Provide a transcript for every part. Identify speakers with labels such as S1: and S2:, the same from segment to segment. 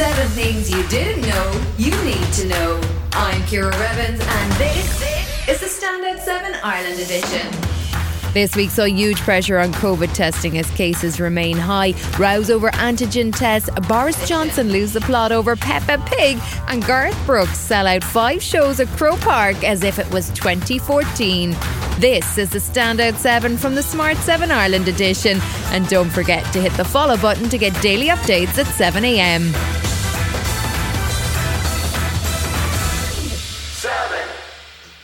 S1: Seven things you didn't know you need to know. I'm Ciara Revins, and this is the Standout 7 Ireland edition.
S2: This week saw huge pressure on COVID testing as cases remain high. Rows over antigen tests, Boris Johnson lose the plot over Peppa Pig, and Garth Brooks sell out five shows at Croke Park as if it was 2014. This is the Standout 7 from the Smart 7 Ireland edition. And don't forget to hit the follow button to get daily updates at 7am.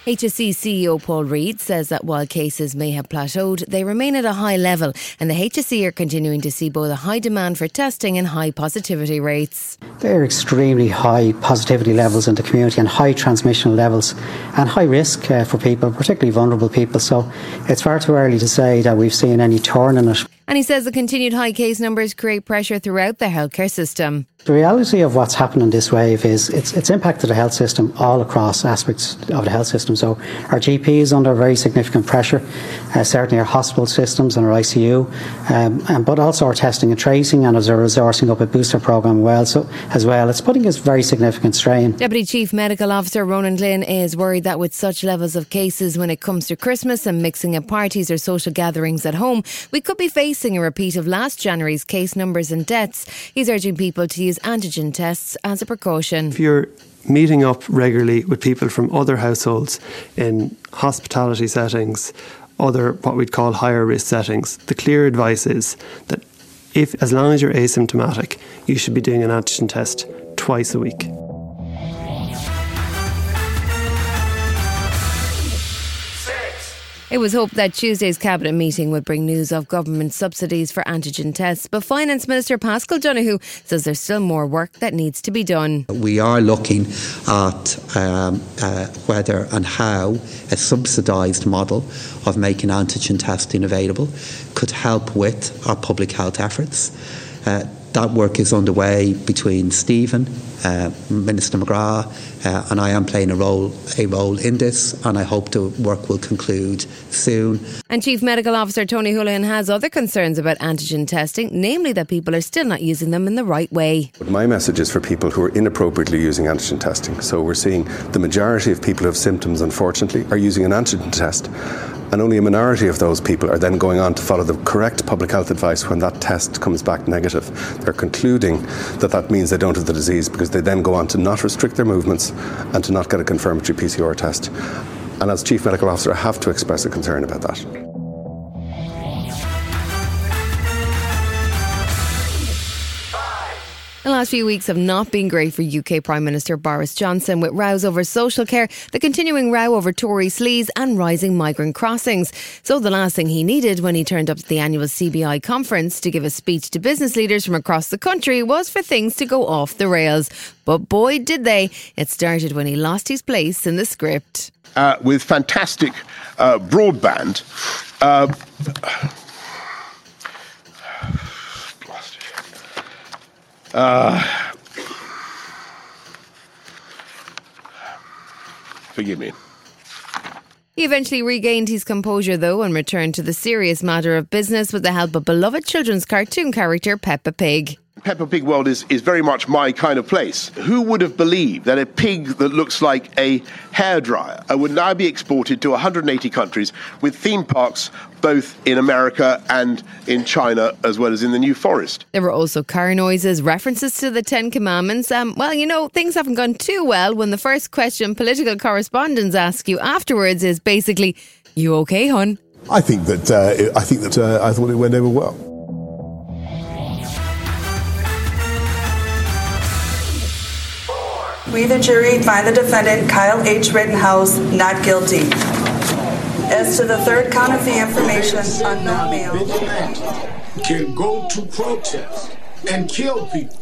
S2: HSE CEO Paul Reid says that while cases may have plateaued, they remain at a high level, and the HSE are continuing to see both a high demand for testing and high positivity rates.
S3: There are extremely high positivity levels in the community and high transmission levels and high risk uh, for people, particularly vulnerable people. So it's far too early to say that we've seen any turn in it.
S2: And he says the continued high case numbers create pressure throughout the healthcare system.
S3: The reality of what's happened in this wave is it's, it's impacted the health system all across aspects of the health system. So our GP is under very significant pressure, uh, certainly our hospital systems and our ICU, um, and, but also our testing and tracing, and as a resourcing up a booster program well, so, as well. It's putting a very significant strain.
S2: Deputy Chief Medical Officer Ronan Glynn is worried that with such levels of cases when it comes to Christmas and mixing at parties or social gatherings at home, we could be facing a repeat of last January's case numbers and deaths. He's urging people to use antigen tests as a precaution.
S4: If you're meeting up regularly with people from other households in hospitality settings, other what we'd call higher risk settings, the clear advice is that if as long as you're asymptomatic, you should be doing an antigen test twice a week.
S2: It was hoped that Tuesday's cabinet meeting would bring news of government subsidies for antigen tests, but Finance Minister Paschal Donohoe says there's still more work that needs to be done.
S5: We are looking at um, uh, whether and how a subsidised model of making antigen testing available could help with our public health efforts. Uh, that work is underway between Stephen, uh, Minister McGrath, uh, and I am playing a role a role in this, and I hope the work will conclude soon.
S2: And Chief Medical Officer Tony Holohan has other concerns about antigen testing, namely that people are still not using them in the right way.
S6: My message is for people who are inappropriately using antigen testing. So we're seeing the majority of people who have symptoms, unfortunately, are using an antigen test and only a minority of those people are then going on to follow the correct public health advice when that test comes back negative. They're concluding that that means they don't have the disease because they then go on to not restrict their movements and to not get a confirmatory PCR test. And as Chief Medical Officer, I have to express a concern about that.
S2: The last few weeks have not been great for UK Prime Minister Boris Johnson, with rows over social care, the continuing row over Tory sleaze, and rising migrant crossings. So, the last thing he needed when he turned up to the annual CBI conference to give a speech to business leaders from across the country was for things to go off the rails. But boy, did they! It started when he lost his place in the script.
S7: Uh, with fantastic uh, broadband. Uh, Uh, forgive me.
S2: He eventually regained his composure, though, and returned to the serious matter of business with the help of beloved children's cartoon character Peppa Pig.
S7: Peppa Pig world is, is very much my kind of place. Who would have believed that a pig that looks like a hairdryer would now be exported to 180 countries with theme parks both in America and in China as well as in the New Forest?
S2: There were also car noises, references to the Ten Commandments. Um, well, you know, things haven't gone too well when the first question political correspondents ask you afterwards is basically, "You okay, hon?"
S8: I think that uh, I think that uh, I thought it went over well.
S9: We, the jury, find the defendant, Kyle H. Rittenhouse, not guilty. As to the third count of the information on mail.
S10: Can go to protest and kill people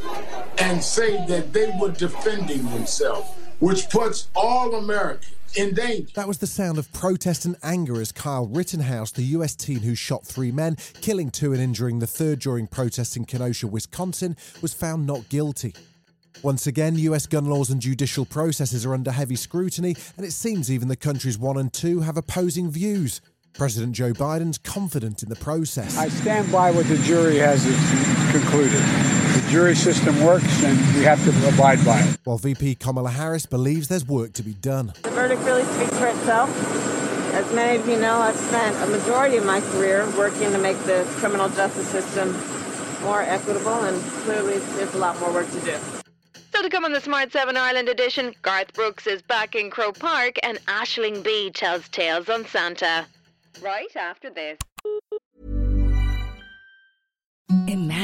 S10: and say that they were defending themselves, which puts all Americans in danger.
S11: That was the sound of protest and anger as Kyle Rittenhouse, the US teen who shot three men, killing two and injuring the third during protests in Kenosha, Wisconsin, was found not guilty. Once again, US gun laws and judicial processes are under heavy scrutiny, and it seems even the countries one and two have opposing views. President Joe Biden's confident in the process.
S12: I stand by what the jury has concluded. The jury system works and we have to abide by it.
S11: While VP Kamala Harris believes there's work to be done.
S13: The verdict really speaks for itself. As many of you know, I've spent a majority of my career working to make the criminal justice system more equitable, and clearly there's a lot more work to do.
S2: So to come on the Smart 7 Ireland edition, Garth Brooks is back in Croke Park and Aisling Bea tells tales on Santa. Right after this.
S14: Imagine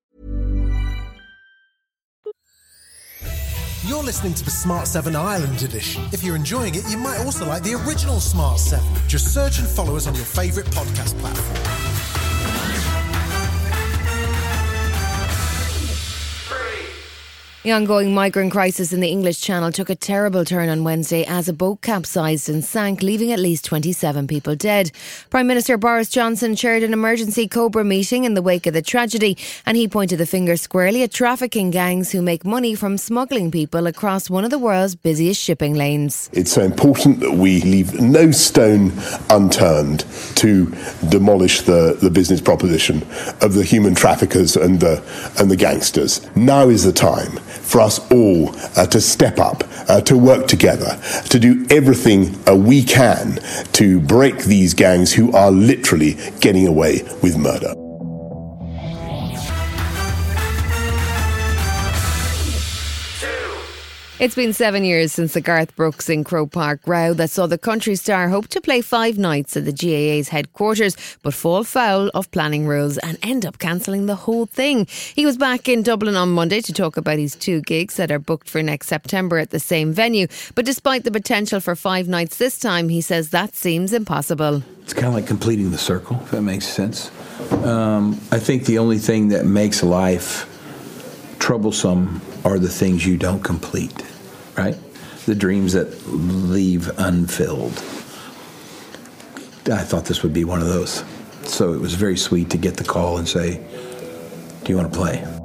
S11: You're listening to the Smart 7 Ireland edition. If you're enjoying it, you might also like the original Smart 7. Just search and follow us on your favourite podcast platform.
S2: The ongoing migrant crisis in the English Channel took a terrible turn on Wednesday as a boat capsized and sank, leaving at least 27 people dead. Prime Minister Boris Johnson chaired an emergency Cobra meeting in the wake of the tragedy, and he pointed the finger squarely at trafficking gangs who make money from smuggling people across one of the world's busiest shipping lanes.
S8: It's so important that we leave no stone unturned to demolish the, the business proposition of the human traffickers and the, and the gangsters. Now is the time for us all uh, to step up, uh, to work together, to do everything uh, we can to break these gangs who are literally getting away with murder.
S2: It's been seven years since the Garth Brooks in Croke Park row that saw the country star hope to play five nights at the GAA's headquarters, but fall foul of planning rules and end up cancelling the whole thing. He was back in Dublin on Monday to talk about his two gigs that are booked for next September at the same venue. But despite the potential for five nights this time, he says that seems impossible.
S15: It's kind of like completing the circle, if that makes sense. Um, I think the only thing that makes life troublesome are the things you don't complete right? The dreams that leave unfilled. I thought this would be one of those. So it was very sweet to get the call and say, Do you want to play?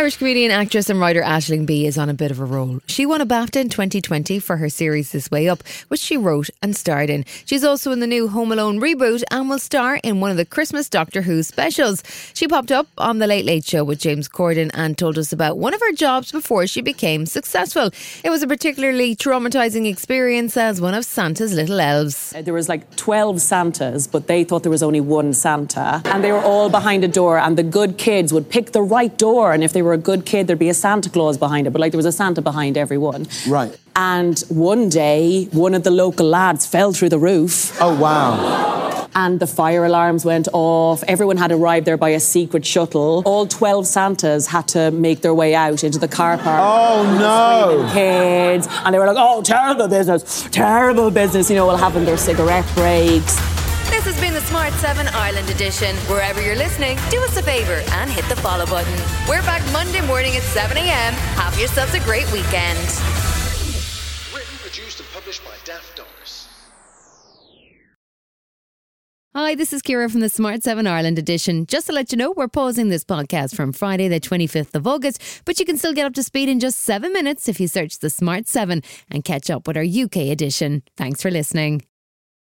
S2: Irish comedian, actress, and writer Aisling Bea is on a bit of a roll. She won a BAFTA in 2020 for her series This Way Up, which she wrote and starred in. She's also in the new Home Alone reboot and will star in one of the Christmas Doctor Who specials. She popped up on The Late Late Show with James Corden and told us about one of her jobs before she became successful. It was a particularly traumatizing experience as one of Santa's little elves.
S16: Uh, there was like 12 Santas, but they thought there was only one Santa. And they were all behind a door, and the good kids would pick the right door, and if they were were a good kid, there'd be a Santa Claus behind it, but like there was a Santa behind everyone.
S17: Right.
S16: And one day, one of the local lads fell through the roof.
S17: Oh, wow.
S16: And the fire alarms went off. Everyone had arrived there by a secret shuttle. All 12 Santas had to make their way out into the car park.
S17: Oh, no.
S16: Kids. And they were like, oh, terrible business, terrible business, you know, while having their cigarette breaks.
S2: This has been the Smart 7 Ireland edition. Wherever you're listening, do us a favour and hit the follow button. We're back Monday morning at 7 a.m. Have yourselves a great weekend.
S18: Written, produced, and published by Daft Doris.
S2: Hi, this is Ciara from the Smart 7 Ireland edition. Just to let you know, we're pausing this podcast from Friday, the 25th of August, but you can still get up to speed in just seven minutes if you search the Smart 7 and catch up with our UK edition. Thanks for listening.